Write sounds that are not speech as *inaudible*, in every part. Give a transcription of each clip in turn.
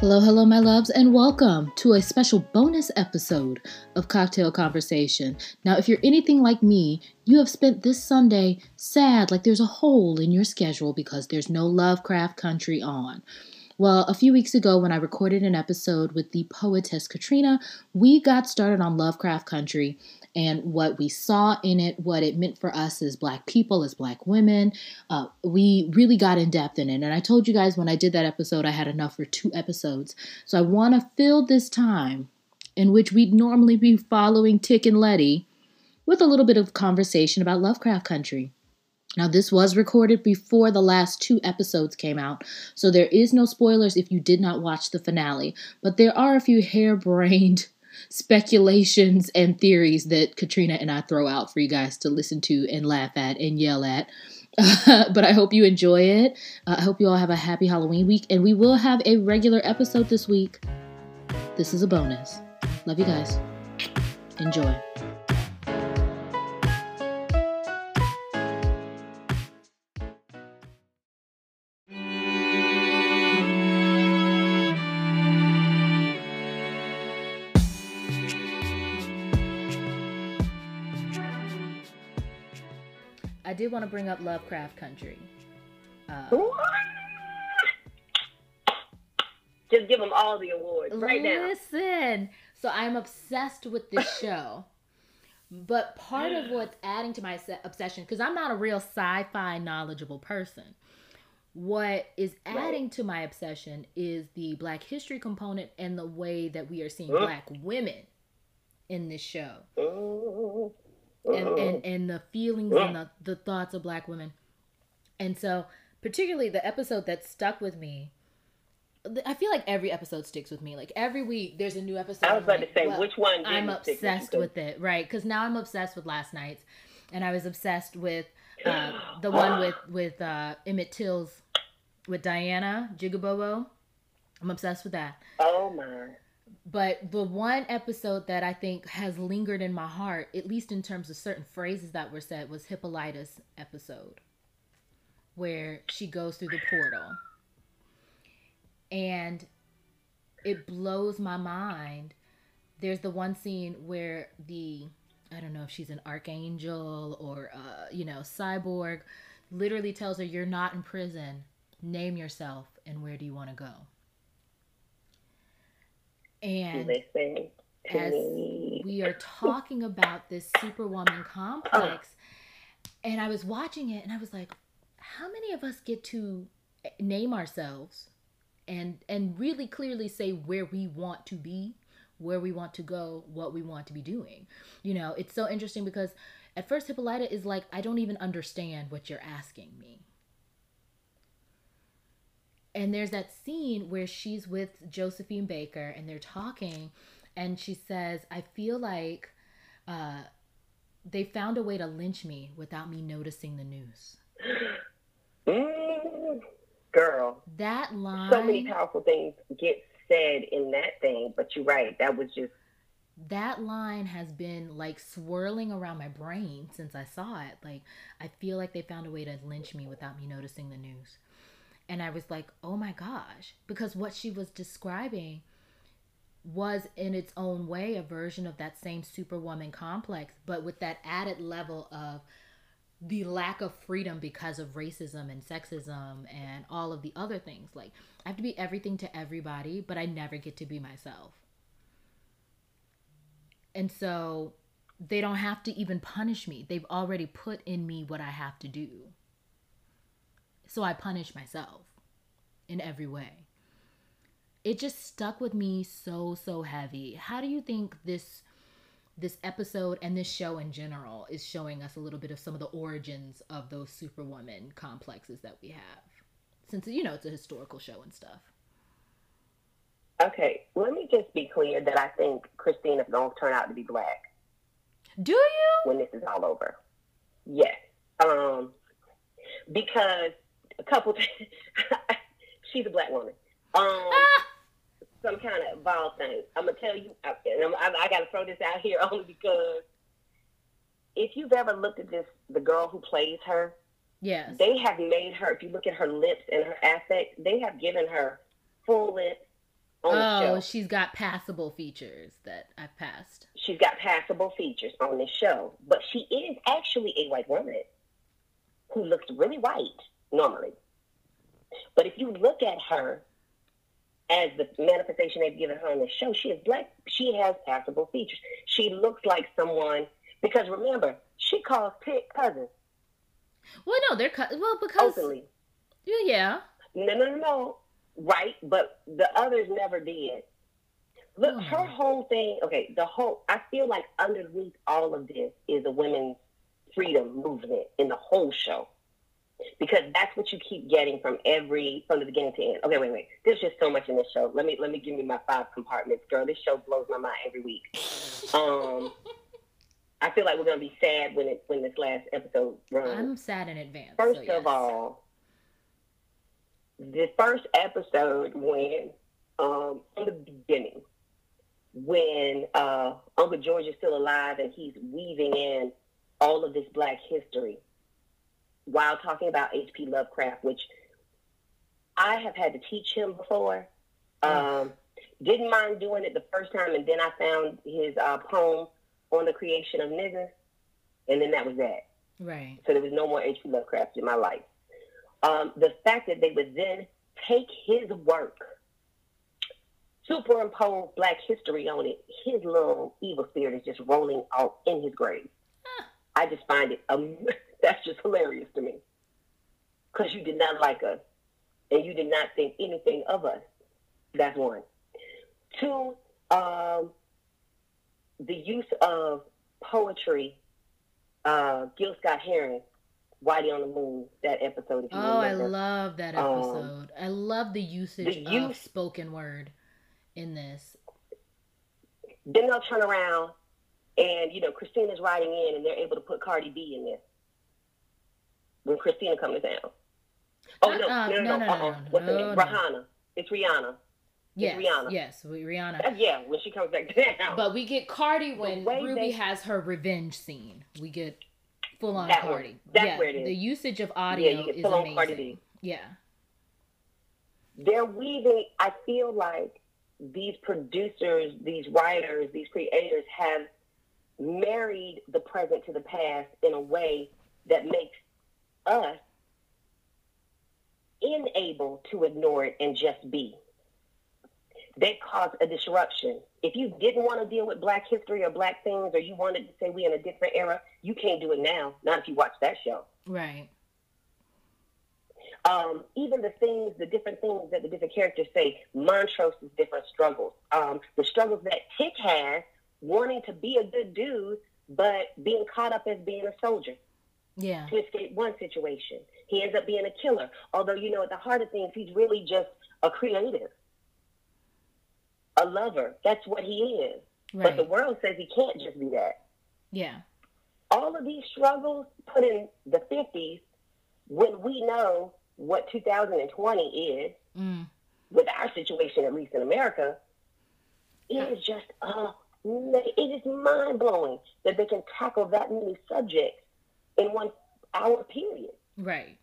Hello, hello, my loves, and welcome to a special bonus episode of Cocktail Conversation. Now, if you're anything like me, you have spent this Sunday sad, like there's a hole in your schedule because there's no Lovecraft Country on. Well, a few weeks ago, when I recorded an episode with the poetess Katrina, we got started on Lovecraft Country and what we saw in it, what it meant for us as Black people, as Black women. Uh, we really got in depth in it. And I told you guys when I did that episode, I had enough for two episodes. So I want to fill this time in which we'd normally be following Tick and Letty with a little bit of conversation about Lovecraft Country. Now, this was recorded before the last two episodes came out, so there is no spoilers if you did not watch the finale, but there are a few harebrained speculations and theories that Katrina and I throw out for you guys to listen to and laugh at and yell at. Uh, *laughs* but I hope you enjoy it. Uh, I hope you all have a happy Halloween week, and we will have a regular episode this week. This is a bonus. Love you guys. Enjoy. Want to bring up Lovecraft Country. Uh, Just give them all the awards right now. Listen, so I'm obsessed with this *laughs* show. But part of what's adding to my obsession, because I'm not a real sci fi knowledgeable person, what is adding to my obsession is the Black history component and the way that we are seeing? Black women in this show. Oh, and, and and the feelings and the, the thoughts of black women. And so particularly the episode that stuck with me i feel like every episode sticks with me. Like every week there's a new episode I was I'm about to say, well, which one i'm stick with obsessed with it. Right because now i'm obsessed with last night's and i was obsessed with *gasps* uh, the one with with uh, emmett till's with diana jigabobo i'm obsessed with that. Oh my. But the one episode that I think has lingered in my heart, at least in terms of certain phrases that were said, was Hippolyta's episode, where she goes through the portal. And it blows my mind. There's the one scene where the I don't know if she's an archangel or uh, you know, cyborg literally tells her you're not in prison. Name yourself and where do you want to go? And Listen as me. we are *laughs* talking about this superwoman complex uh-huh. and i was watching it and i was like how many of us get to name ourselves and and really clearly say where we want to be where we want to go what we want to be doing? You know it's so interesting because at first hippolyta is like i don't even understand what you're asking me and there's that scene where she's with Josephine Baker and they're talking, and she says, I feel like uh, they found a way to lynch me without me noticing the news. Mm, *gasps* girl, That line, so many powerful things get said in that thing, but you're right. That was just that line has been like swirling around my brain since I saw it. Like, I feel like they found a way to lynch me without me noticing the news. And I was like, oh my gosh. Because what she was describing was, in its own way, a version of that same superwoman complex, but with that added level of the lack of freedom because of racism and sexism and all of the other things. Like, I have to be everything to everybody, but I never get to be myself. And so they don't have to even punish me. They've already put in me what I have to do. So I punish myself in every way. It just stuck with me so so heavy. How do you think this this episode and this show in general is showing us a little bit of some of the origins of those superwoman complexes that we have? Since you know it's a historical show and stuff. okay. Let me just be clear that I think Christina's gonna turn out to be black Do you? when this is all over. Yes. Um, because a couple. *laughs* she's a black woman. Um, Ah! some kind of ball thing. I'm gonna tell you, I- and I'm, I, I got to throw this out here *laughs* only because if you've ever looked at this, the girl who plays her, Yes. they have made her. If you look at her lips and her affect, they have given her full lips, Oh, she's got passable features that I've passed. She's got passable features on this show, but she is actually a white woman who looks really white normally. But if you look at her as the manifestation they've given her on the show, she is black. She has passable features. She looks like someone because remember, she calls Pitt cousin Well, no, they're cut. Well, because openly. yeah, yeah. No, no, no, no. Right, but the others never did. Look, Hmm. her whole thing. Okay, the whole. I feel like underneath all of this is a women's freedom movement in the whole show, because that's what you keep getting from every from the beginning to end. Okay, wait, wait. There's just so much in this show. Let me let me give you my five compartments, girl. This show blows my mind every week. Um, I feel like we're gonna be sad when it when this last episode runs. I'm sad in advance. First so yes. of all, the first episode when, um, from the beginning, when uh, Uncle George is still alive and he's weaving in all of this Black history while talking about H.P. Lovecraft, which I have had to teach him before. Um, didn't mind doing it the first time, and then I found his uh, poem on the creation of niggas, and then that was that. right. So there was no more H.P. Lovecraft in my life. Um, the fact that they would then take his work, superimpose Black history on it, his little evil spirit is just rolling out in his grave. Huh. I just find it, um, *laughs* that's just hilarious to me. Because you did not like us, and you did not think anything of us. That's one. Two, um, the use of poetry uh, Gil Scott Heron, Whitey on the Moon, that episode. Oh, I love that Um, episode. I love the usage the of spoken word in this. Then they'll turn around and, you know, Christina's riding in and they're able to put Cardi B in there. When Christina comes down. Oh, no, Uh-uh, no, no, no, uh-uh. no, What's her name? Rihanna. It's Rihanna. Yes, Rihanna. yes, we- Rihanna. That's, yeah, when she comes back down. But we get Cardi when Ruby they- has her revenge scene. We get full on That one. Cardi. That's yeah, where it is. the usage of audio you get is amazing. Cardi B. Yeah. they're weaving i feel like these producers these writers these creators have married the present to the past in a way that makes us unable to ignore it and just be. They cause a disruption. If you didn't want to deal with black history or black things or you wanted to say we're in a different era you can't do it now not if you watch that show. Right. um, even the things, the different things that the different characters say, Montrose's different struggles, um, the struggles that Tick has, wanting to be a good dude, but being caught up as being a soldier Yeah. to escape one situation. He ends up being a killer, although you know at the heart of things, he's really just a creative, a lover. That's what he is. But the world says he can't just be that. Yeah. all of these struggles put in the 50s when we know what 2020 is Mm. with our situation at least in america it is just uh it is mind-blowing that they can tackle that many subjects in one hour period Right.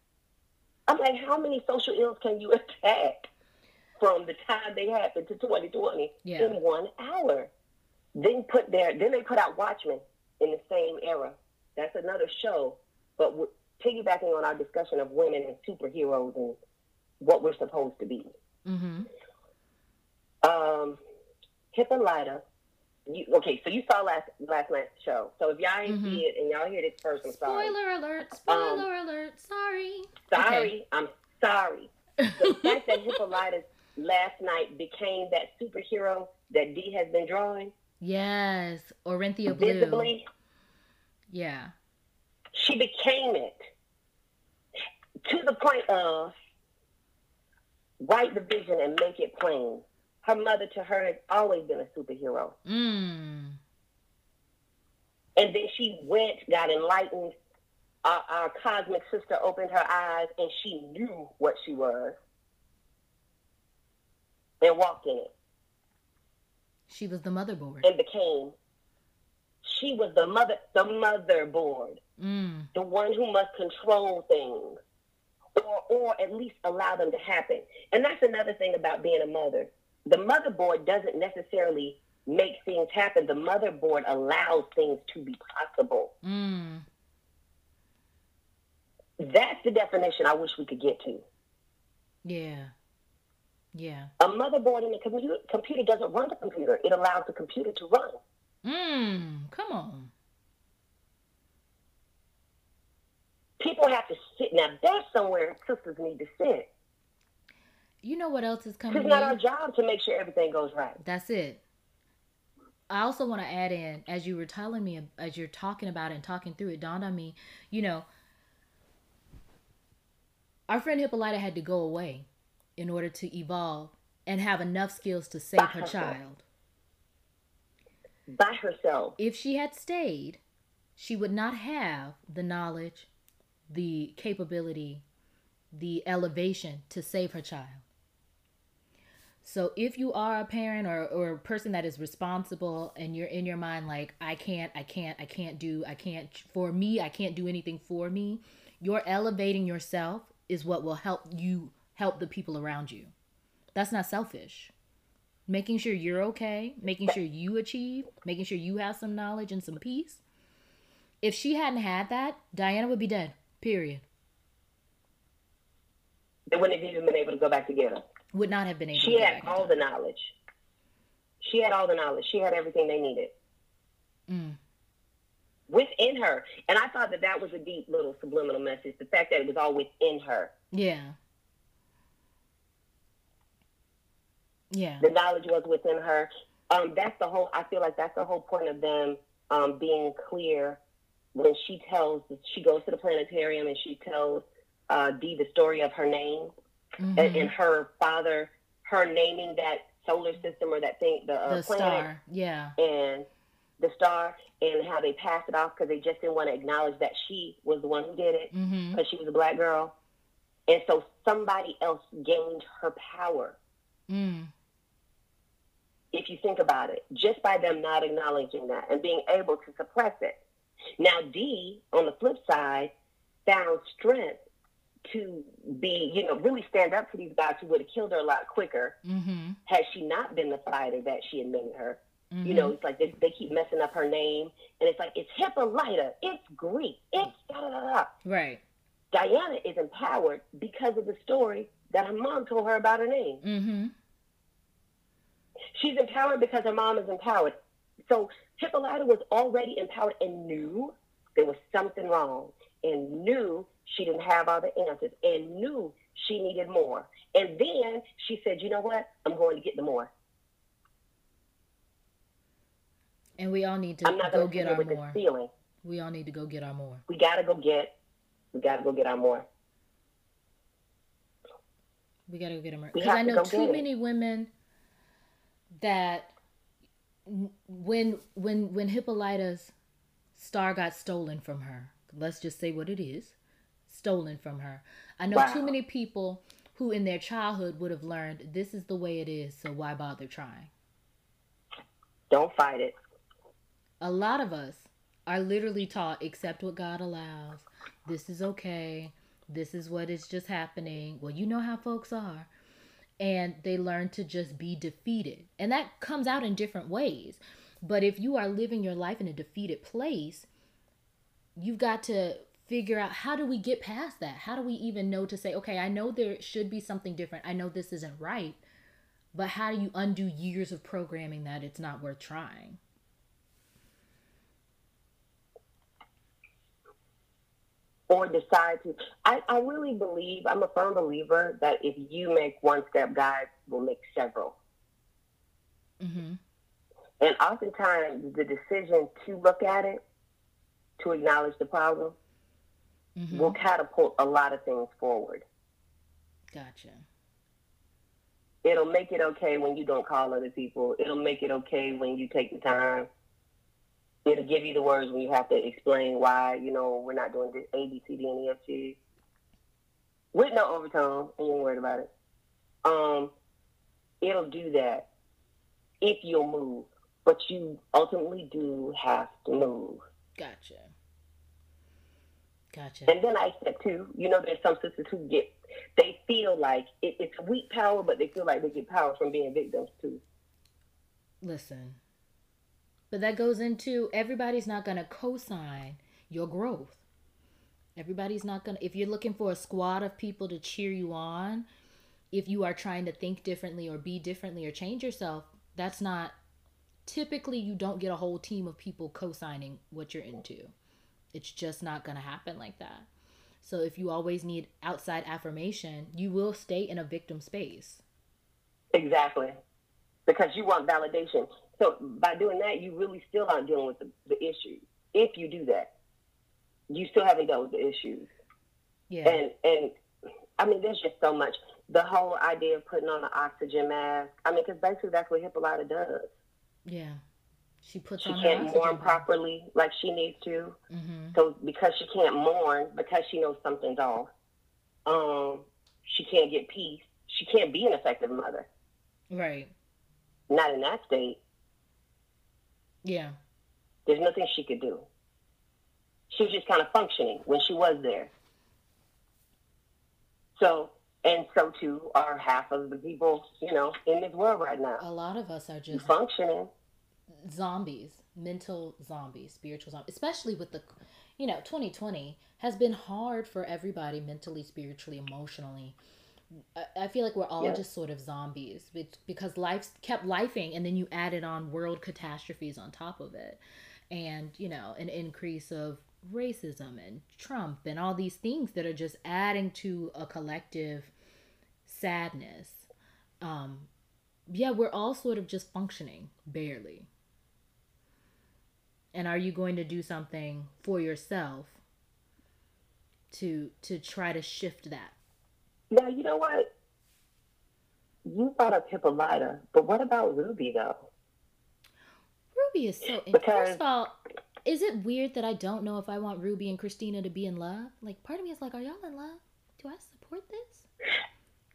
i'm like how many social ills can you *laughs* attack from the time they happened to 2020 Yeah. in one hour then put their then they put out watchmen in the same era that's another show but piggybacking on our discussion of women and superheroes and what we're supposed to be Mm-hmm. um hippolyta you, okay so you saw last last night's show so if y'all didn't Mhm. see it and y'all hear this first i'm sorry Spoiler alert. Spoiler alert. Sorry. sorry i'm sorry *laughs* the fact that hippolyta last night became that superhero that d has been drawing Yes. Orithyia Blue. visibly Yeah. she became it to the point of write the vision and make it plain. Her mother to her has always been a superhero. Mm. And then she went, got enlightened. Our, our cosmic sister opened her eyes and she knew what she was and walked in it She was the motherboard. and became. She was the mother, the motherboard. Mm. the one who must control things or or at least allow them to happen. And that's another thing about being a mother. The motherboard doesn't necessarily make things happen. The motherboard allows things to be possible. Mm. That's the definition I wish we could get to. Yeah. Yeah. A motherboard in a computer, computer doesn't run the computer. It allows the computer to run. Mm. Come on. People have to sit. Now, that's somewhere sisters need to sit. You know what else is coming? It's not in? our job to make sure everything goes right. That's it. I also want to add in, as you were telling me, as you're talking about it and talking through it, dawned on me, you know, our friend Hippolyta had to go away in order to evolve and have enough skills to save her child. By herself. If she had stayed, she would not have the knowledge, the capability, the elevation to save her child. So if you are a parent or, or a person that is responsible and you're in your mind like I can't, I can't, I can't do, I can't for me, I can't do anything for me, you're elevating yourself is what will help you help the people around you. That's not selfish. Making sure you're okay, making sure you achieve, making sure you have some knowledge and some peace. If she hadn't had that, Diana would be dead. Period. They wouldn't have even been able to go back together. Would not have been able She had all the knowledge. She had all the knowledge. She had everything they needed Mm. within her. And I thought that that was a deep little subliminal message. The fact that it was all within her. Yeah. Yeah. The knowledge was within her. Um, that's the whole. I feel like that's the whole point of them um, being clear when she tells. She goes to the planetarium and she tells uh, Dee the story of her name and, Mhm. and her father, her naming that solar system or that thing, the, uh, the planet, star. Yeah. and the star, and how they passed it off because they just didn't want to acknowledge that she was the one who did it Mm-hmm. because she was a black girl, and so somebody else gained her power. Mm. if you think about it, just by them not acknowledging that and being able to suppress it. Now, Dee, on the flip side, found strength to be, you know, really stand up to these guys who would have killed her a lot quicker Mm-hmm. had she not been the fighter that she had made her. mm-hmm. You know, it's like they, they keep messing up her name, and it's like, it's Hippolyta, it's Greek, it's da da da da. Right. Diana is empowered because of the story that her mom told her about her name. Mm-hmm. She's empowered because her mom is empowered. So Hippolyta was already empowered and knew there was something wrong and knew she didn't have all the answers and knew she needed more. And then she said, you know what? I'm going to get the more. And we all need to I'm not go get our more. feeling. We all need to go get our more. We got to go get, we got to go get our more. We gotta go get our more. Because I have to know too get it. many women that when when when Hippolyta's star got stolen from her, let's just say what it is, stolen from her. I know too many people who in their childhood would have learned this is the way it is, so why bother trying? Don't fight it. a lot of us are literally taught accept what God allows. This is okay. This is what is just happening. Well, you know how folks are. And they learn to just be defeated. And that comes out in different ways. But if you are living your life in a defeated place, you've got to figure out how do we get past that? How do we even know to say, okay, I know there should be something different. I know this isn't right. But how do you undo years of programming that it's not worth trying? or decide to. I, I really believe, I'm a firm believer that if you make one step, God will make several. Mm-hmm. And oftentimes, the decision to look at it, to acknowledge the problem, Mm-hmm. will catapult a lot of things forward. Gotcha. It'll make it okay when you don't call other people. It'll make it okay when you take the time. It'll give you the words when you have to explain why, you know, we're not doing this A, B, C, D, and E, F, G. With no overtone, and you ain't worried about it. Um, it'll do that if you'll move. But you ultimately do have to move. Gotcha. Gotcha. And then I said too, you know, there's some sisters who get they feel like it, it's weak power, but they feel like they get power from being victims too. Listen, but that goes into everybody's not going to co sign your growth. Everybody's not going to, if you're looking for a squad of people to cheer you on, if you are trying to think differently or be differently or change yourself, that's not typically you don't get a whole team of people co-signing what you're into. It's just not going to happen like that. So if you always need outside affirmation, you will stay in a victim space. Exactly. Because you want validation. So by doing that, you really still aren't dealing with the, the issue. If you do that, you still haven't dealt with the issues. Yeah. And and I mean, there's just so much. The whole idea of putting on an oxygen mask. I mean, because basically that's what Hippolyta does. Yeah. She puts she can't mourn properly like she needs to. Mm-hmm. So because she can't mourn, because she knows something's off, um, she can't get peace. She can't be an effective mother. Right. Not in that state. Yeah. There's nothing she could do. She was just kind of functioning when she was there. So, and so too are half of the people, you know, in this world right now. A lot of us are just functioning zombies, mental zombies, spiritual zombies, especially with the, you know, 2020 has been hard for everybody mentally, spiritually, emotionally. I feel like we're all just sort of zombies because life kept lifing and then you added on world catastrophes on top of it. And, you know, an increase of racism and Trump and all these things that are just adding to a collective sadness. Um, yeah, we're all sort of just functioning barely. And are you going to do something for yourself to to try to shift that? Yeah, you know what? You brought up Hippolyta, but what about Ruby though? Ruby is so. Because, first of all, is it weird that I don't know if I want Ruby and Christina to be in love? Like, part of me is like, are y'all in love? Do I support this?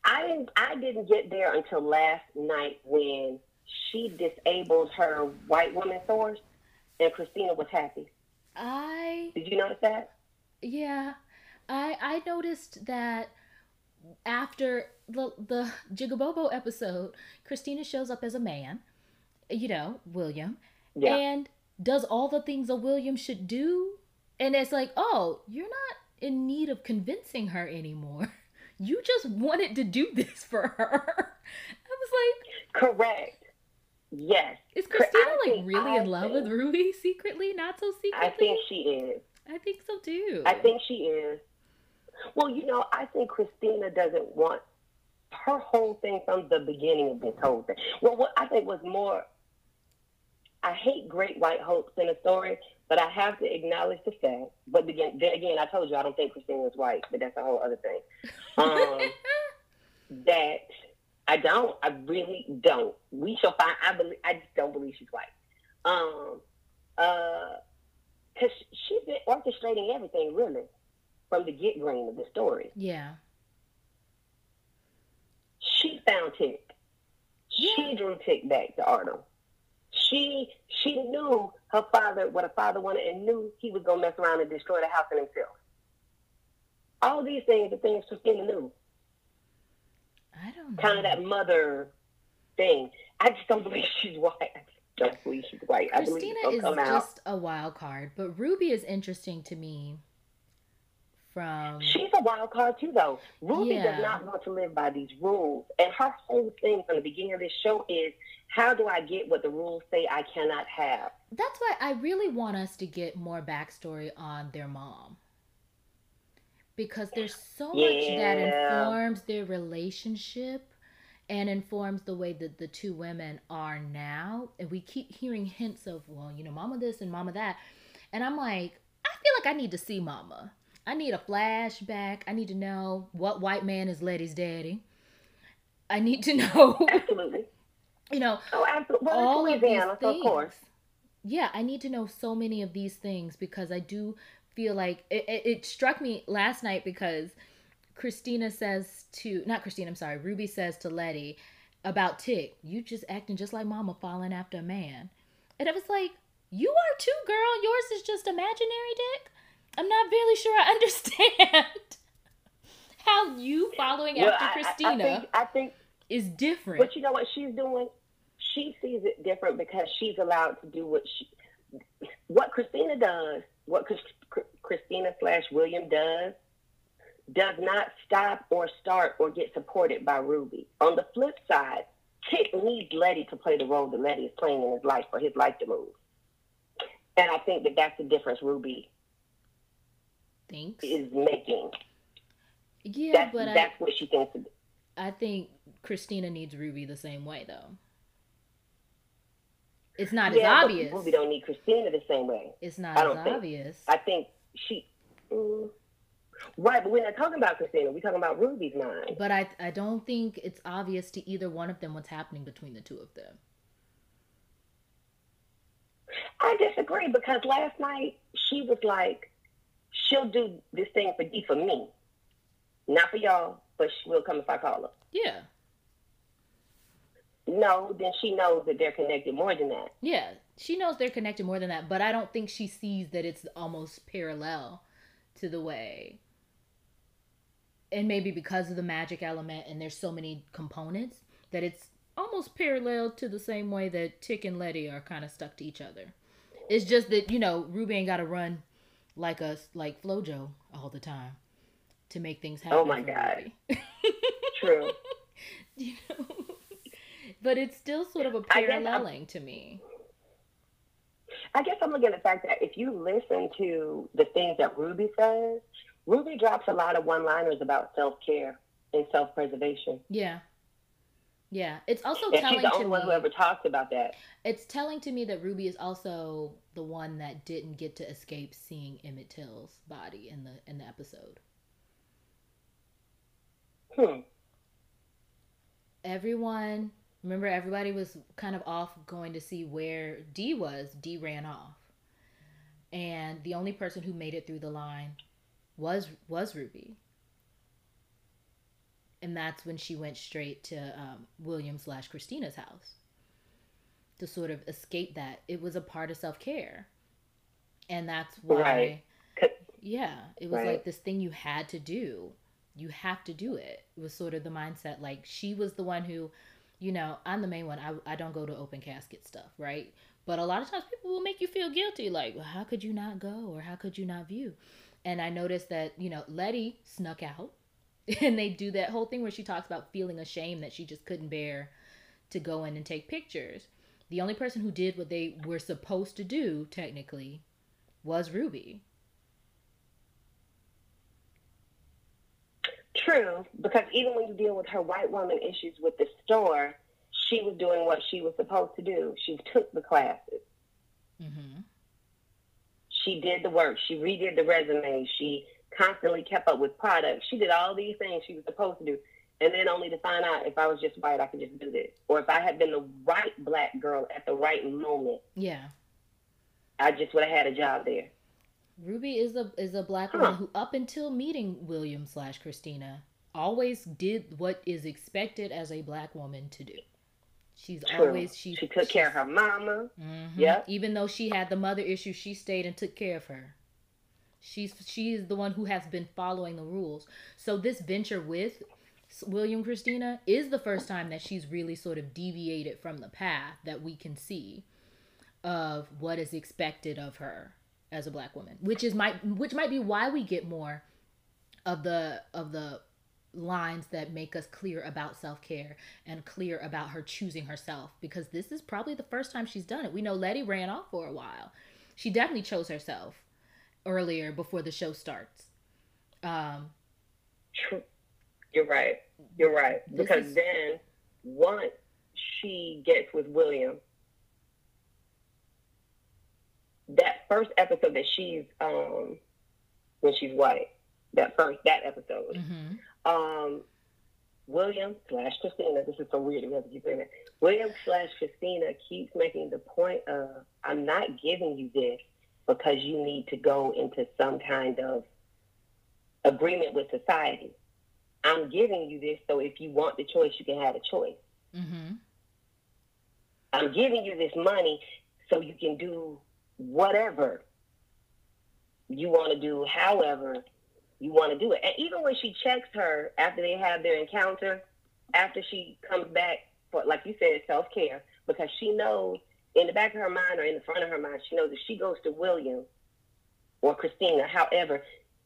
I didn't. I didn't get there until last night when she disabled her white woman source, and Christina was happy. I did you notice that? Yeah, I I noticed that after the the Jigabobo episode, Christina shows up as a man, you know, William, yeah. and does all the things a William should do. And it's like, oh, you're not in need of convincing her anymore. *laughs* You just wanted to do this *laughs* for her. I was like, correct. Yes. Is Christina like really I in love think, with Ruby *laughs* secretly? Not so secretly? I think she is. I think so too. I think she is. Well, you know, I think Christina doesn't want her whole thing from the beginning of this whole thing. Well, what I think was more, I hate great white hopes in a story, but I have to acknowledge the fact. But again, then again, I told you I don't think Christina is white, but that's a whole other thing. Um, *laughs* that I don't. I really don't. We shall find. I believe. I just don't believe she's white. Um, uh, cause she's been orchestrating everything really from the get green of the story. Yeah. She found Tick. She drew Tick back to Ardham. She she knew her father what her father wanted and knew he was gonna mess around and destroy the house and himself. All these things are things Christina knew. I don't know. Kind of that mother thing. I just don't *laughs* believe she's white. I just don't believe she's white. Christina is just a wild card, but Ruby is interesting to me from she's a wild card too though. Ruby yeah. does not want to live by these rules. And her whole thing from the beginning of this show is how do i get what the rules say i cannot have? That's why i really want us to get more backstory on their mom. Because there's so yeah. much that informs their relationship and informs the way that the two women are now. And we keep hearing hints of well you know mama this and mama that. And i'm like i feel like i need to see mama I need a flashback. I need to know what white man is Letty's daddy. I need to *laughs* know. Absolutely. you know, oh, absolutely. Well, all of these things. Of course. Yeah, I need to know so many of these things because I do feel like it, it, it struck me last night because Christina says to, not Christina, I'm sorry, Ruby says to Letty about Tick, you just acting just like mama falling after a man. And I was like, you are too, girl. Yours is just imaginary dick. I'm not really sure I *laughs* understand how you following well, after I, Christina I, think, I think is different. But you know what she's doing? She sees it different because she's allowed to do what she, what Christina does, what Christina slash William does, does not stop or start or get supported by Ruby. On the flip side, Tick needs Letty to play the role that Letty is playing in his life for his life to move. And I think that that's the difference Ruby thinks is making. Yeah, that's, but that's I, what she thinks. I think Christina needs Ruby the same way, though. It's not yeah, as obvious. Ruby don't need Christina the same way. It's not I as obvious. I think she. Mm, right, but we're not talking about Christina. We're talking about Ruby's mind. But I, I don't think it's obvious to either one of them what's happening between the two of them. I disagree because last night she was like, she'll do this thing for D for me. Not for y'all, but she will come if I call her. Yeah. No, then she knows that they're connected more than that. Yeah, she knows they're connected more than that, but I don't think she sees that it's almost parallel to the way. And maybe because of the magic element and there's so many components that it's almost parallel to the same way that Tick and Letty are kind of stuck to each other. It's just that, you know, Ruby ain't got to run like us, like Flojo all the time to make things oh happen. Oh my God. *laughs* True. *laughs* you know? But it's still sort of a paralleling to me. I guess I'm looking at the fact that if you listen to the things that Ruby says, Ruby drops a lot of one liners about self care and self preservation. Yeah. Yeah, it's also and telling she's the only to one me, who ever talks about that. It's telling to me that Ruby is also the one that didn't get to escape seeing Emmett Till's body in the in the episode. Hmm. Everyone, remember, everybody was kind of off going to see where D was. D ran off, and the only person who made it through the line was was Ruby and that's when she went straight to um, William slash Christina's house to sort of escape that. It was a part of self care, and that's why. Right. Yeah, it was right. like this thing you had to do. You have to do it. It was sort of the mindset. Like she was the one who, you know, I'm the main one. I I don't go to open casket stuff, right? But a lot of times people will make you feel guilty. Like, well, how could you not go, or how could you not view? And I noticed that you know Letty snuck out *laughs* and they do that whole thing where she talks about feeling ashamed that she just couldn't bear to go in and take pictures. The only person who did what they were supposed to do, technically, was Ruby. True, because even when you deal with her white woman issues with the store, she was doing what she was supposed to do. She took the classes. Mm-hmm. She did the work. She redid the resume. She constantly kept up with products. She did all these things she was supposed to do. And then only to find out if I was just white, I could just do this. Or if I had been the right black girl at the right moment. Yeah. I just would have had a job there. Ruby is a is a black huh. woman who up until meeting William slash Christina always did what is expected as a black woman to do. She's True. always she she took care of her mama. Mm-hmm. Yeah. Even though she had the mother issue, she stayed and took care of her. She's she is the one who has been following the rules. So this venture with William Christina is the first time that she's really sort of deviated from the path that we can see of what is expected of her as a black woman, which is might which might be why we get more of the of the lines that make us clear about self-care and clear about her choosing herself because this is probably the first time she's done it. We know Letty ran off for a while. She definitely chose herself earlier before the show starts. Um, You're right. You're right. Because is... then once she gets with William, that first episode that she's um when she's white, that first that episode, mm-hmm. um, William slash Christina. This is so weird to have to keep saying that. William slash Christina keeps making the point of, "I'm not giving you this because you need to go into some kind of agreement with society. I'm giving you this, so if you want the choice, you can have a choice. Mm-hmm. I'm giving you this money so you can do whatever you want to do, however you want to do it. And even when she checks her after they have their encounter, after she comes back for, like you said, self care, because she knows in the back of her mind or in the front of her mind, she knows if she goes to William or Christina, however,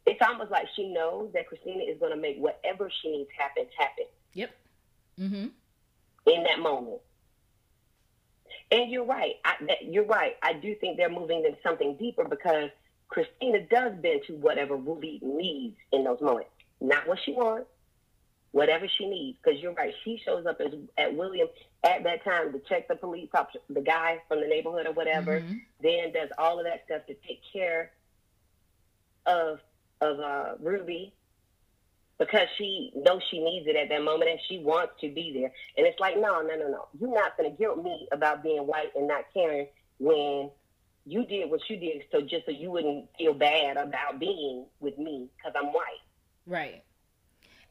it's almost like she knows that Christina is going to make whatever she needs happen happen. Yep. Mm-hmm. In that moment. And you're right. I, that, you're right. I do think they're moving into something deeper because Christina does bend to whatever Ruby needs in those moments. Not what she wants, whatever she needs. Because you're right. She shows up as at William at that time to check the police, the guy from the neighborhood or whatever. Mm-hmm. Then does all of that stuff to take care of of uh, Ruby because she knows she needs it at that moment and she wants to be there. And it's like, no, no, no, no. You're not going to guilt me about being white and not caring when you did what you did so just so you wouldn't feel bad about being with me because I'm white. Right.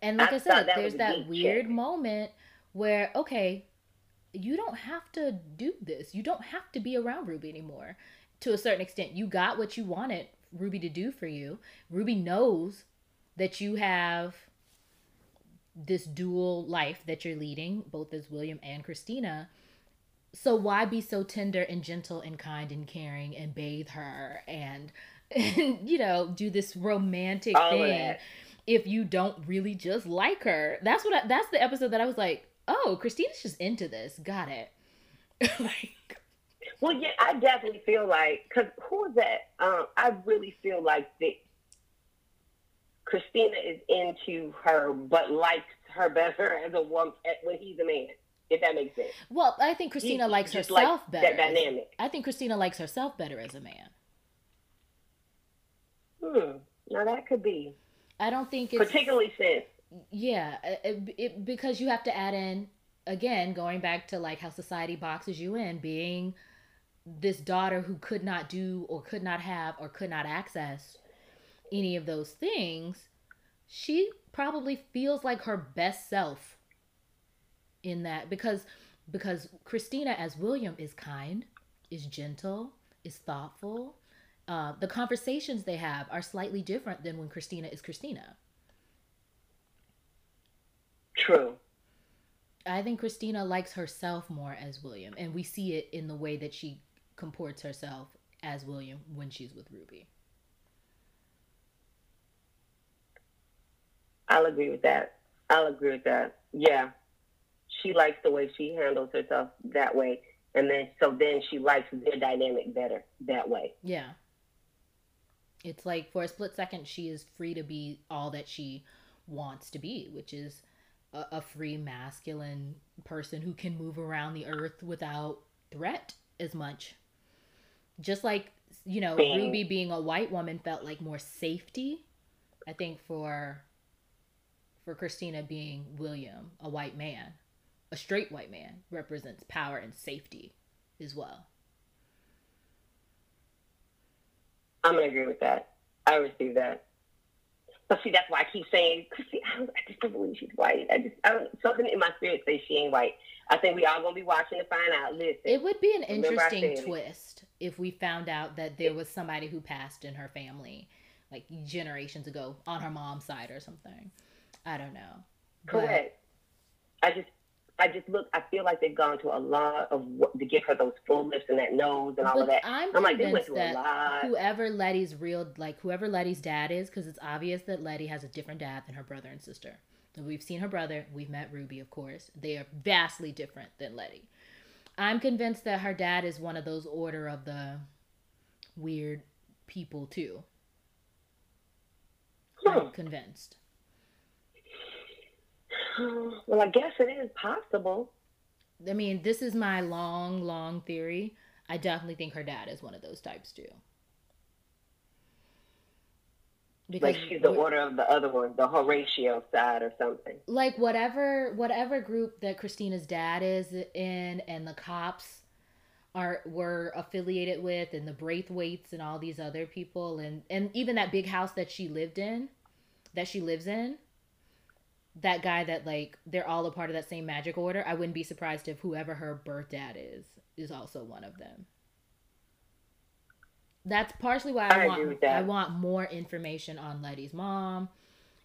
And like I, I said, there's that weird check. moment where, okay, you don't have to do this. You don't have to be around Ruby anymore. To a certain extent, you got what you wanted Ruby to do for you. Ruby knows that you have this dual life that you're leading, both as William and Christina. So why be so tender and gentle and kind and caring and bathe her and, and *laughs* you know do this romantic All thing if you don't really just like her? That's what I, that's the episode that I was like, oh, Christina's just into this. Got it. *laughs* like well, yeah, I definitely feel like because who is that? Um, I really feel like that Christina is into her, but likes her better *laughs* as a woman when he's a man. If that makes sense. Well, I think Christina he, likes herself better. That dynamic. I think Christina likes herself better as a man. Hmm. Now that could be. I don't think it's particularly since. Yeah, uh, uh, it, it, because you have to add in again, going back to like how society boxes you in, being this daughter who could not do or could not have or could not access any of those things, she probably feels like her best self in that because because Christina as William is kind, is gentle, is thoughtful. Uh, the conversations they have are slightly different than when Christina is Christina. True. I think Christina likes herself more as William, and we see it in the way that she comports herself as William when she's with Ruby. I'll agree with that. I'll agree with that. Yeah. She likes the way she handles herself that way. And then, so then she likes their dynamic better that way. Yeah. It's like for a split second, she is free to be all that she wants to be, which is a, a free masculine person who can move around the earth without threat as much. Just like you know ruby being a white woman felt like more safety i think for for christina being william a white man. A straight white man represents power and safety as well i'm gonna agree with that i receive that but see, that's why I keep saying, see, I, I, just don't believe she's white. I just, I don't, something in my spirit says she ain't white. I think we all gonna be watching to find out. Listen, it would be an interesting twist if we found out that there was somebody who passed in her family, like generations ago, on her mom's side or something. I don't know. Correct. But, I just, I just look. I feel like they've gone to a lot of to give her those full lips and that nose and all but of that. I'm, I'm like, they went to a lot. Whoever Letty's real, like whoever Letty's dad is, because it's obvious that Letty has a different dad than her brother and sister. We've seen her brother. We've met Ruby, of course. They are vastly different than Letty. I'm convinced that her dad is one of those order of the weird people too. I'm convinced. *sighs* Well, I guess it is possible. I mean, this is my long, long theory. I definitely think her dad is one of those types too. Because like she's the order of the other one, the Horatio side or something. Like whatever whatever group that Christina's dad is in and the cops are were affiliated with and the Braithwhites and all these other people and and even that big house that she lived in that she lives in that guy that like they're all a part of that same magic order i wouldn't be surprised if whoever her birth dad is is also one of them that's partially why I, I want I want more information on Letty's mom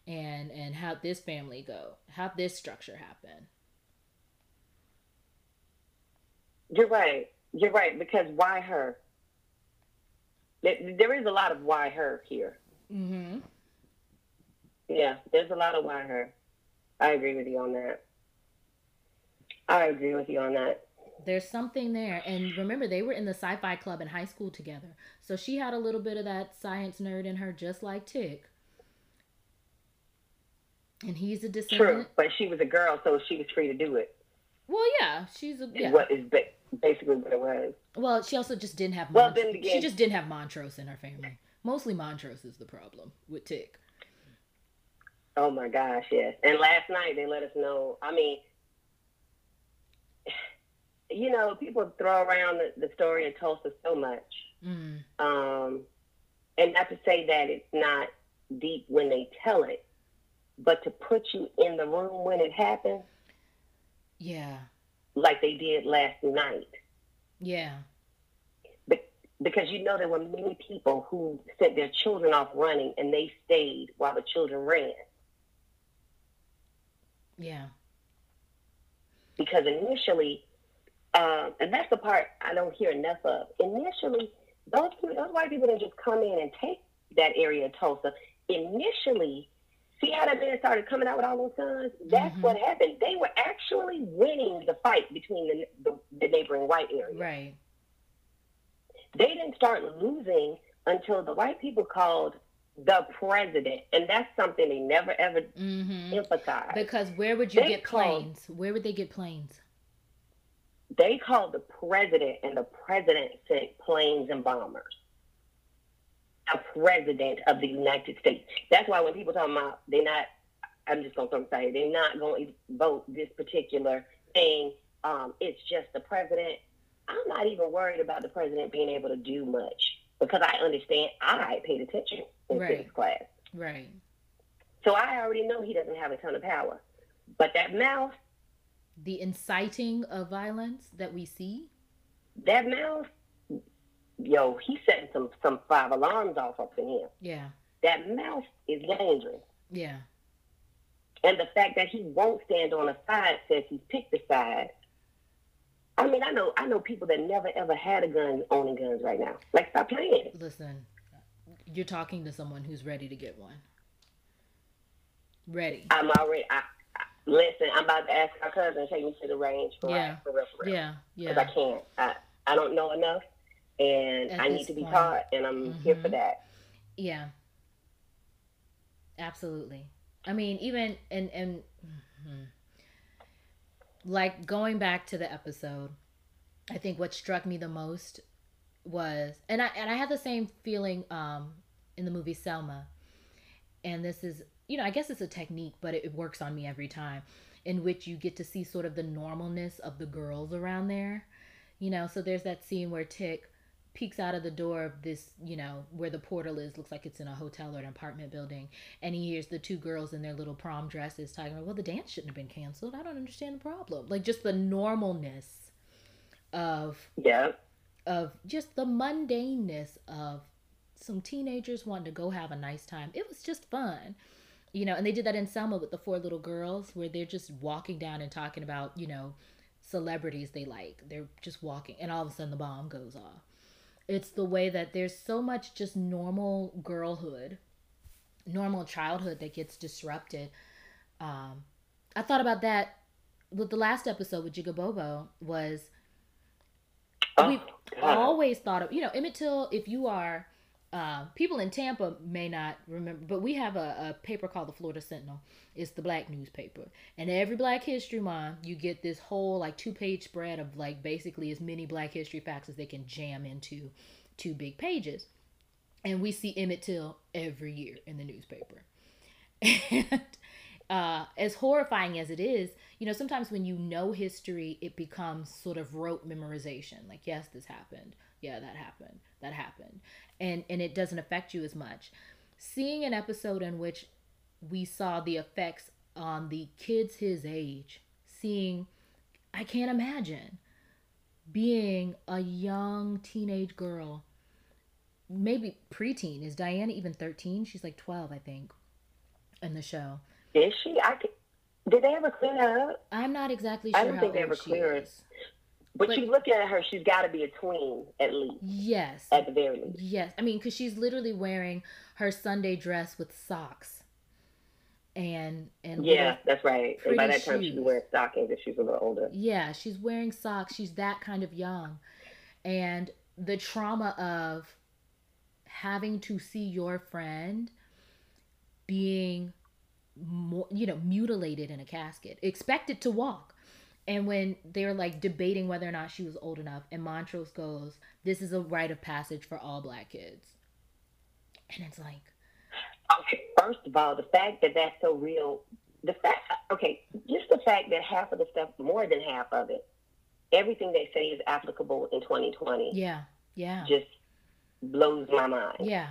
and and how this family go, how this structure happen. You're right. You're right because why her? There is a lot of why her here. Mm-hmm. Yeah, there's a lot of why her. I agree with you on that. I agree with you on that. There's something there. And remember, they were in the sci fi club in high school together. So she had a little bit of that science nerd in her, just like Tick. And he's a descendant. True, but she was a girl, so she was free to do it. Well, yeah, she's a. Yeah. What is basically what it was. Well, she also just didn't have. Well, then again, she just didn't have Montrose in her family. Mostly Montrose is the problem with Tick. Oh my gosh, yes. And last night they let us know. I mean, *sighs* you know, people throw around the, the story of Tulsa so much. Mm. Um, and not to say that it's not deep when they tell it, but to put you in the room when it happened. Yeah. Like they did last night. Yeah. Because you know there were many people who sent their children off running and they stayed while the children ran. Yeah. Because initially um, and that's the part I don't hear enough of. Initially, those those white people didn't just come in and take that area of Tulsa. Initially, see how that man started coming out with all those guns? That's mm-hmm. what happened. They were actually winning the fight between the, the, the neighboring white area. Right. They didn't start losing until the white people called the president, and that's something they never ever mm-hmm. emphasized. Because where would you they get planes? Where would they get planes? They called the president, and the president sent planes and bombers. A president of the United States. That's why when people talk about they're not, I'm just going to say they're not going to vote this particular thing. Um, it's just the president. I'm not even worried about the president being able to do much because I understand. I paid attention in right. civics class. Right. So I already know he doesn't have a ton of power. But that mouth, the inciting of violence that we see? That mouth, yo, he's setting some some five alarms off up in here. Yeah. That mouth is dangerous. Yeah. And the fact that he won't stand on a side says he's picked a side. I mean, I know I know people that never ever had a gun owning guns right now. Like, stop playing. Listen, you're talking to someone who's ready to get one. Ready. I'm already. I, Listen, I'm about to ask my cousin to take me to the range for yeah. for real, for real. Yeah, yeah. Because I can't. I I don't know enough, and At I need to be point. taught, and I'm mm-hmm. here for mm-hmm. that. Yeah. Absolutely. I mean, even and and mm-hmm. Like going back to the episode, I think what struck me the most was, and I and I had the same feeling um in the movie Selma, and this is you know, I guess it's a technique, but it, it works on me every time, in which you get to see sort of the normalness of the girls around there. You know, so there's that scene where Tick peeks out of the door of this, you know, where the portal is, looks like it's in a hotel or an apartment building, and he hears the two girls in their little prom dresses talking about, well, the dance shouldn't have been canceled. I don't understand the problem. Like just the normalness of yeah of just the mundaneness of some teenagers wanting to go have a nice time. It was just fun you know, and they did that in Selma with the four little girls where they're just walking down and talking about, you know, celebrities they like. They're just walking and all of a sudden the bomb goes off. It's the way that there's so much just normal girlhood, normal childhood that gets disrupted. Um, I thought about that with the last episode with Jigabobo was oh, we've God. always thought of, you know, Emmett Till, if you are uh, people in Tampa may not remember, but we have a, a, paper called the Florida Sentinel. It's the black newspaper. And every Black History Month, you get this whole like two page spread of like basically as many Black History facts as they can jam into two big pages. And we see Emmett Till every year in the newspaper. And uh, as horrifying as it is, you know, sometimes when you know history, it becomes sort of rote memorization. Like, yes, this happened. Yeah, that happened. That happened and and it doesn't affect you as much seeing an episode in which we saw the effects on the kids his age seeing i can't imagine being a young teenage girl maybe preteen. Is Diana even 13? She's like 12, I think, in the show. Is she? I could, did they ever clear her up? I'm not exactly sure I don't how think they ever she clear her. is. But, But- you look at her, she's got to be a tween at least, Yes. at the very least. Yes. I mean, because she's literally wearing her Sunday dress with socks. And, and Yeah, that's right. And by that time, she'd wearing stockings if she's a little older. Yeah, she's wearing socks. She's that kind of young. And the trauma of having to see your friend being more, you know, mutilated in a casket, expected to walk. And when they're like debating whether or not she was old enough, and Montrose goes, This is a rite of passage for all black kids. And it's like, Okay, first of all, the fact that that's so real, the fact, okay, just the fact that half of the stuff, more than half of it, everything they say is applicable in 2020 yeah, yeah. just blows my mind. Yeah.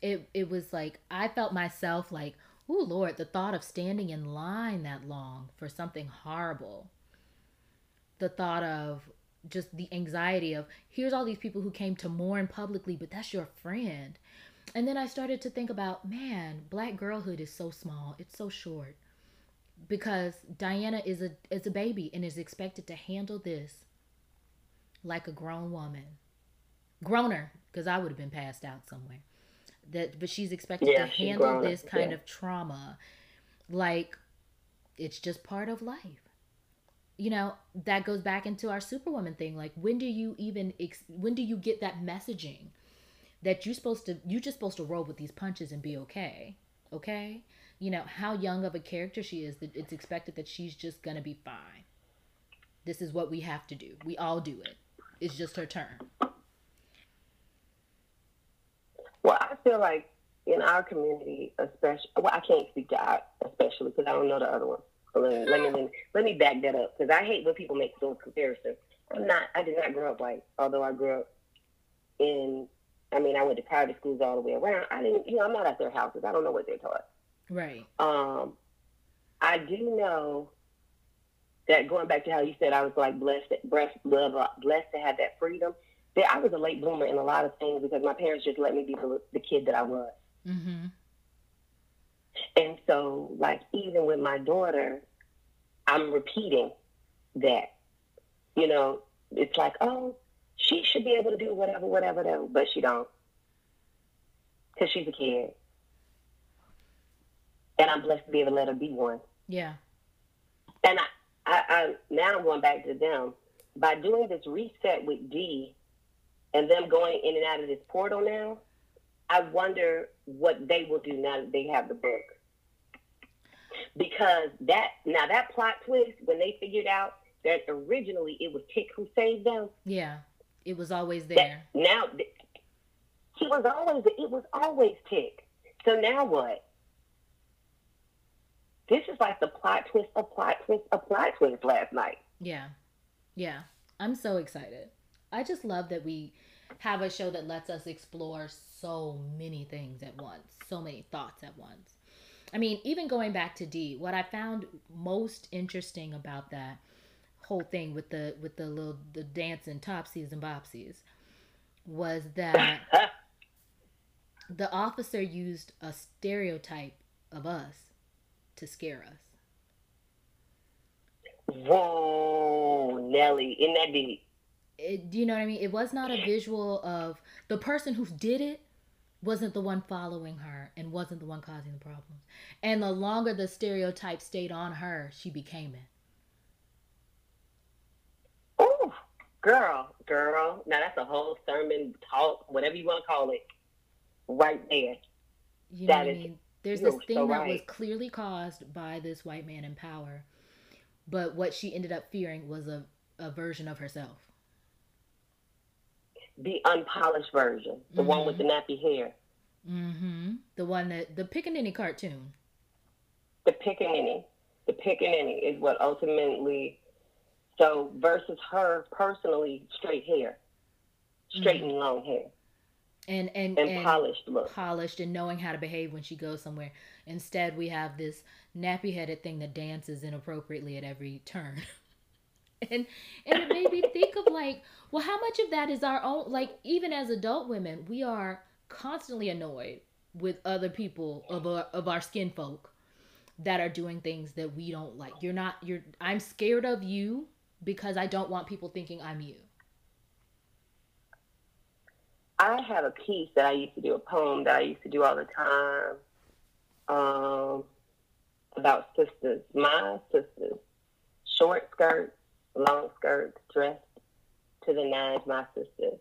It it was like I felt myself like, oh Lord, the thought of standing in line that long for something horrible. The thought of just the anxiety of here's all these people who came to mourn publicly, but that's your friend. And then I started to think about, man, black girlhood is so small. It's so short. Because Diana is a is a baby and is expected to handle this like a grown woman growner because I would have been passed out somewhere. That, but she's expected Yeah, to handle up, this kind yeah. of trauma, like it's just part of life. You know that goes back into our Superwoman thing. Like, when do you even ex- when do you get that messaging that you're supposed to you're just supposed to roll with these punches and be okay? Okay, you know how young of a character she is that it's expected that she's just gonna be fine. This is what we have to do. We all do it. It's just her turn. Well, I feel like in our community, especially, well, I can't speak to our, especially because I don't know the other one. So let, me, let me let me let me back that up because I hate when people make those comparisons. I'm not. I did not grow up white, although I grew up in. I mean, I went to private schools all the way around. I didn't. You know, I'm not at their houses. I don't know what they're taught. Right. Um, I do know that going back to how you said I was like blessed, blessed, blessed to have that freedom. I was a late bloomer in a lot of things because my parents just let me be the, the kid that I was. Mm-hmm. And so, like, even with my daughter, I'm repeating that. You know, it's like, oh, she should be able to do whatever, whatever, whatever, but she don't. Because she's a kid. And I'm blessed to be able to let her be one. Yeah. And I, I, I now I'm going back to them. By doing this reset with D and them going in and out of this portal now, I wonder what they will do now that they have the book. Because that now that plot twist when they figured out that originally it was Tick who saved them. Yeah. It was always That there. now he was always it was always Tick. So now what? This is like the plot twist, a plot twist, a plot twist last night. Yeah. Yeah. I'm so excited. I just love that we have a show that lets us explore so many things at once, so many thoughts at once. I mean, even going back to D, what I found most interesting about that whole thing with the with the little the dancing topsies and bopsies was that the officer used a stereotype of us to scare us. Whoa, Nelly, in that deep. It, do you know what I mean? It was not a visual of the person who did it wasn't the one following her and wasn't the one causing the problems. And the longer the stereotype stayed on her, she became it. Ooh, girl, girl. Now that's a whole sermon talk, whatever you want to call it, right there. You know That what I mean? There's this thing so that was clearly caused by this white man in power, but what she ended up fearing was a, a version of herself. The unpolished version, the one with the nappy hair, Mm-hmm. The one that the Pickaninny cartoon. the pickaninny. The pickaninny is what ultimately. So versus her personally, straight hair, straight and long hair, And and, and, and polished look. polished and knowing how to behave when she goes somewhere. Instead, we have this nappy headed thing that dances inappropriately at every turn. *laughs* and and it made me think of like, well, how much of that is our own? Like even as adult women, we are constantly annoyed with other people of our, of our skin folk that are doing things that we don't like. You're not you're I'm scared of you because I don't want people thinking I'm you. I have a piece that I used to do, a poem that I used to do all the time um, about sisters. My sisters, short skirts, long skirts, dressed to the nines, my sisters.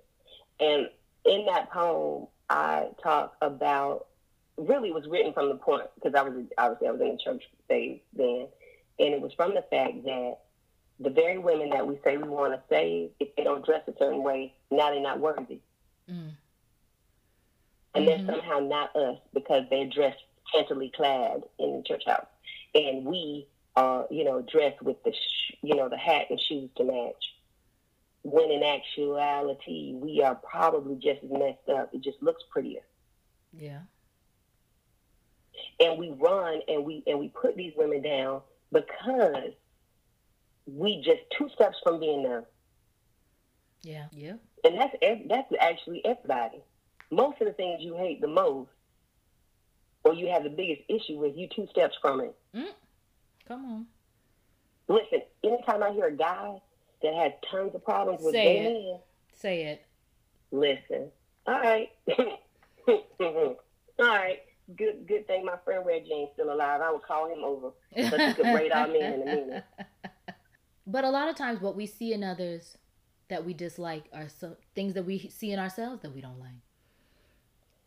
And in that poem, I talk about really was written from the point because I was obviously I was in the church phase then, and it was from the fact that the very women that we say we want to save, if they don't dress a certain way, now they're not worthy. Mm. And mm-hmm. they're somehow not us because they're dressed scantily clad in the church house, and we are, you know, dressed with the, sh- you know, the hat and shoes to match. When in actuality, we are probably just as messed up. It just looks prettier. Yeah and we run and we and we put these women down because we just two steps from being them. Yeah, yeah. And that's that's actually everybody. Most of the things you hate the most, or you have the biggest issue with, you two steps from it. Mm. Come on. Listen, anytime I hear a guy that has tons of problems with Say it. say it. Listen, all right, *laughs* all right good good thing my friend Red James still alive. I would call him over so he could rate our men in a minute. *laughs* But a lot of times, what we see in others that we dislike are some things that we see in ourselves that we don't like.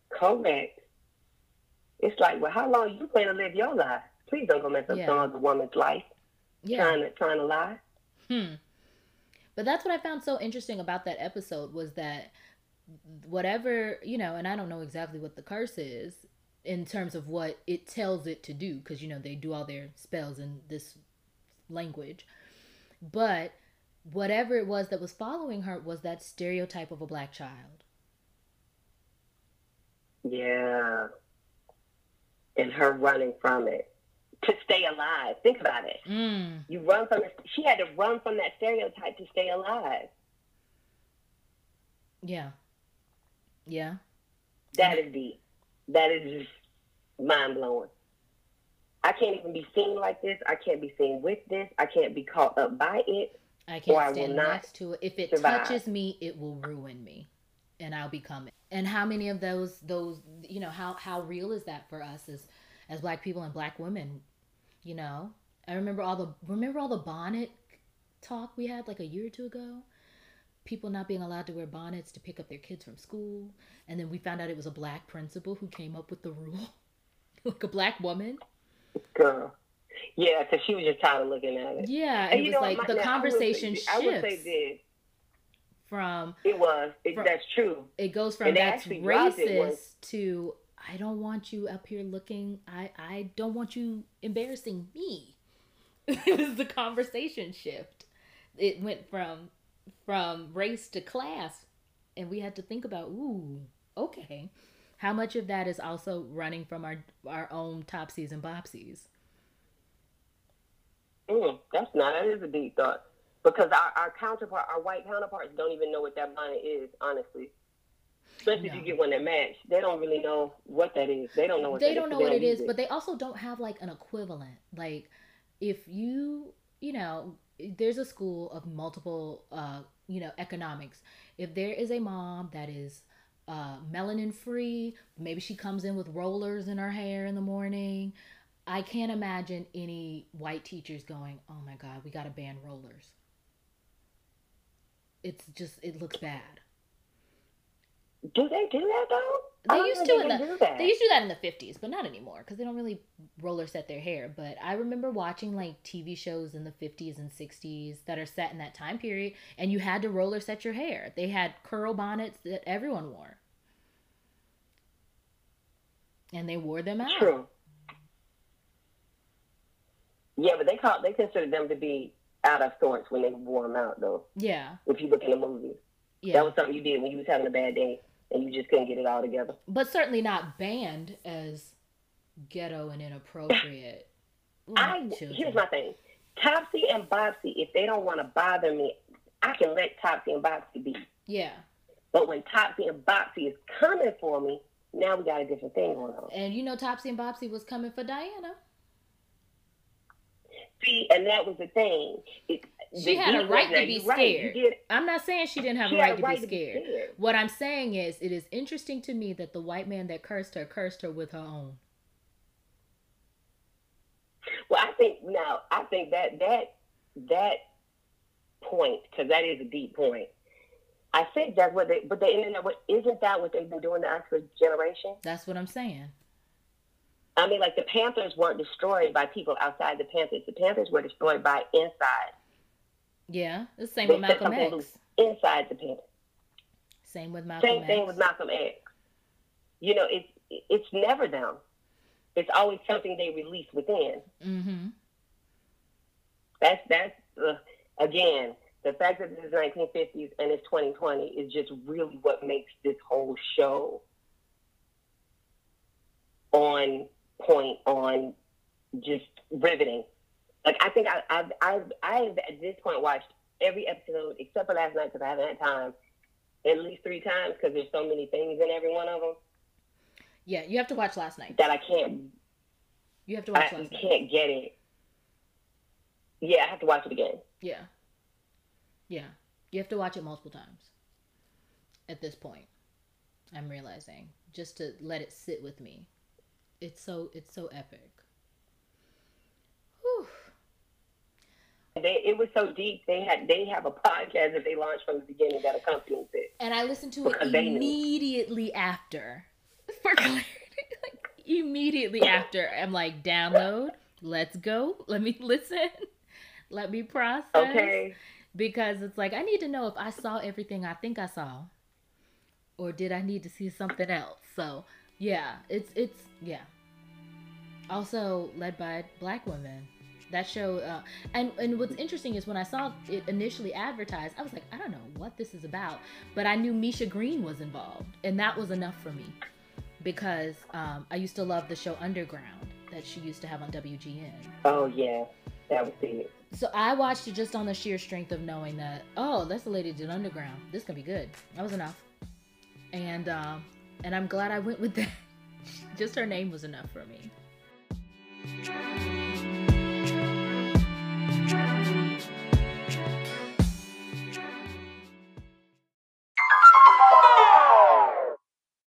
Correct. It's like, well, how long you plan to live your life? Please don't go mess up yeah. some other woman's life. Yeah. Trying to trying to lie. Hmm. But that's what I found so interesting about that episode was that whatever you know, and I don't know exactly what the curse is, in terms of what it tells it to do because you know they do all their spells in this language but whatever it was that was following her was that stereotype of a black child yeah and her running from it to stay alive think about it mm. you run from it she had to run from that stereotype to stay alive yeah yeah that is deep that is just mind blowing. I can't even be seen like this. I can't be seen with this. I can't be caught up by it. I can't I stand next to it. If it survive. touches me, it will ruin me, and I'll become it. And how many of those those you know how how real is that for us as as black people and black women? You know, I remember all the remember all the bonnet talk we had like a year or two ago people not being allowed to wear bonnets to pick up their kids from school. And then we found out it was a black principal who came up with the rule, *laughs* like a black woman. Girl. Yeah, because she was just tired of looking at it. Yeah, and, and it was like my, the conversation I would, say, shifts. I would say this. From it was it, from, that's true. It goes from that's racist to I don't want you up here looking. I I don't want you embarrassing me. *laughs* it was the conversation shift. It went from from race to class and we had to think about ooh okay how much of that is also running from our our own topsies and bopsies mm, that's not that is a deep thought because our, our counterpart our white counterparts don't even know what that bonnet is honestly especially no. if you get one that match. They don't really know what that is. They don't know what they don't know what it is it. but they also don't have like an equivalent. Like if you you know there's a school of multiple uh, you know economics. If there is a mom that is uh, melanin free maybe she comes in with rollers in her hair in the morning. I can't imagine any white teachers going oh my god we got to ban rollers. It's just it looks bad do they do that though? They used to in the they used to do that in the fifties, but not anymore because they don't really roller set their hair. But I remember watching like TV shows in the fifties and sixties that are set in that time period, and you had to roller set your hair. They had curl bonnets that everyone wore, and they wore them out. True. Yeah, but they called they considered them to be out of sorts when they wore them out, though. Yeah. If you look in the movies, yeah, that was something you did when you was having a bad day and you just couldn't get it all together. But certainly not banned as ghetto and inappropriate. *laughs* I here's my thing. Topsy and Bopsy, if they don't want to bother me, I can let Topsy and Bopsy be. Yeah. But when Topsy and Bopsy is coming for me, now we got a different thing going on. And you know, Topsy and Bopsy was coming for Diana. See, and that was the thing. It, she had a right to be scared. Right. I'm not saying she didn't have she a right, to, right be, scared. to be scared. What I'm saying is, it is interesting to me that the white man that cursed her cursed her with her own. Well, I think now I think that that that point because that is a deep point. I think that's what they, but they the internet, what isn't that what they've been doing to us for generation? That's what I'm saying. I mean, like the Panthers weren't destroyed by people outside the Panthers. The Panthers were destroyed by inside. Yeah, the same they with Malcolm X. Inside the Panthers. Same with Malcolm Same X. thing with Malcolm X. You know, it's it's never them. It's always something they release within. Mm-hmm. That's that's uh, again the fact that this is 1950s and it's 2020 is just really what makes this whole show on point, on just riveting. Like I think I, I've, I've, I've at this point watched every episode except for last night because I haven't had time at least three times because there's so many things in every one of them. Yeah, you have to watch last night. That I can't. You have to watch I, last night. can't get it. Yeah, I have to watch it again. Yeah. Yeah. You have to watch it multiple times. At this point, I'm realizing just to let it sit with me. It's so it's so epic. Whew. They, it was so deep. They had they have a podcast that they launched from the beginning that accompanies it. And I listened to it immediately after. *laughs* For clarity, like immediately after, I'm like, download. Let's go. Let me *laughs* listen. Let me process. Okay. Because it's like I need to know if I saw everything I think I saw, or did I need to see something else. So yeah, it's it's yeah. Also led by black women. That show, uh, and and what's interesting is when I saw it initially advertised, I was like, I don't know what this is about, but I knew Misha Green was involved, and that was enough for me, because um, I used to love the show Underground that she used to have on WGN. Oh yeah, that was it. So I watched it just on the sheer strength of knowing that, oh, that's the lady did Underground. This can be good. That was enough, and um, and I'm glad I went with that. *laughs* Just her name was enough for me.